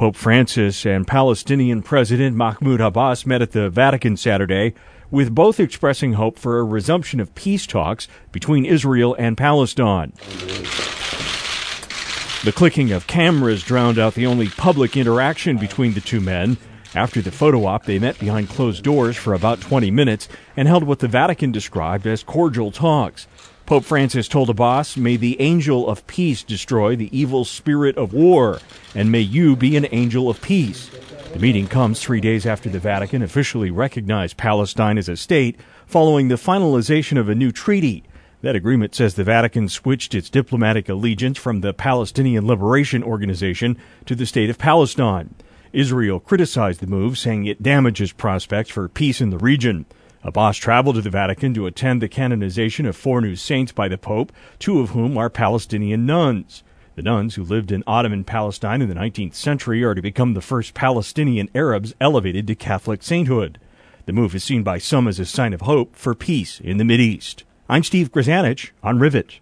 Pope Francis and Palestinian President Mahmoud Abbas met at the Vatican Saturday, with both expressing hope for a resumption of peace talks between Israel and Palestine. The clicking of cameras drowned out the only public interaction between the two men. After the photo op, they met behind closed doors for about 20 minutes and held what the Vatican described as cordial talks. Pope Francis told Abbas, May the angel of peace destroy the evil spirit of war, and may you be an angel of peace. The meeting comes three days after the Vatican officially recognized Palestine as a state following the finalization of a new treaty. That agreement says the Vatican switched its diplomatic allegiance from the Palestinian Liberation Organization to the state of Palestine. Israel criticized the move, saying it damages prospects for peace in the region. Abbas traveled to the Vatican to attend the canonization of four new saints by the Pope, two of whom are Palestinian nuns. The nuns who lived in Ottoman Palestine in the 19th century are to become the first Palestinian Arabs elevated to Catholic sainthood. The move is seen by some as a sign of hope for peace in the East. I'm Steve Grzanich on Rivet.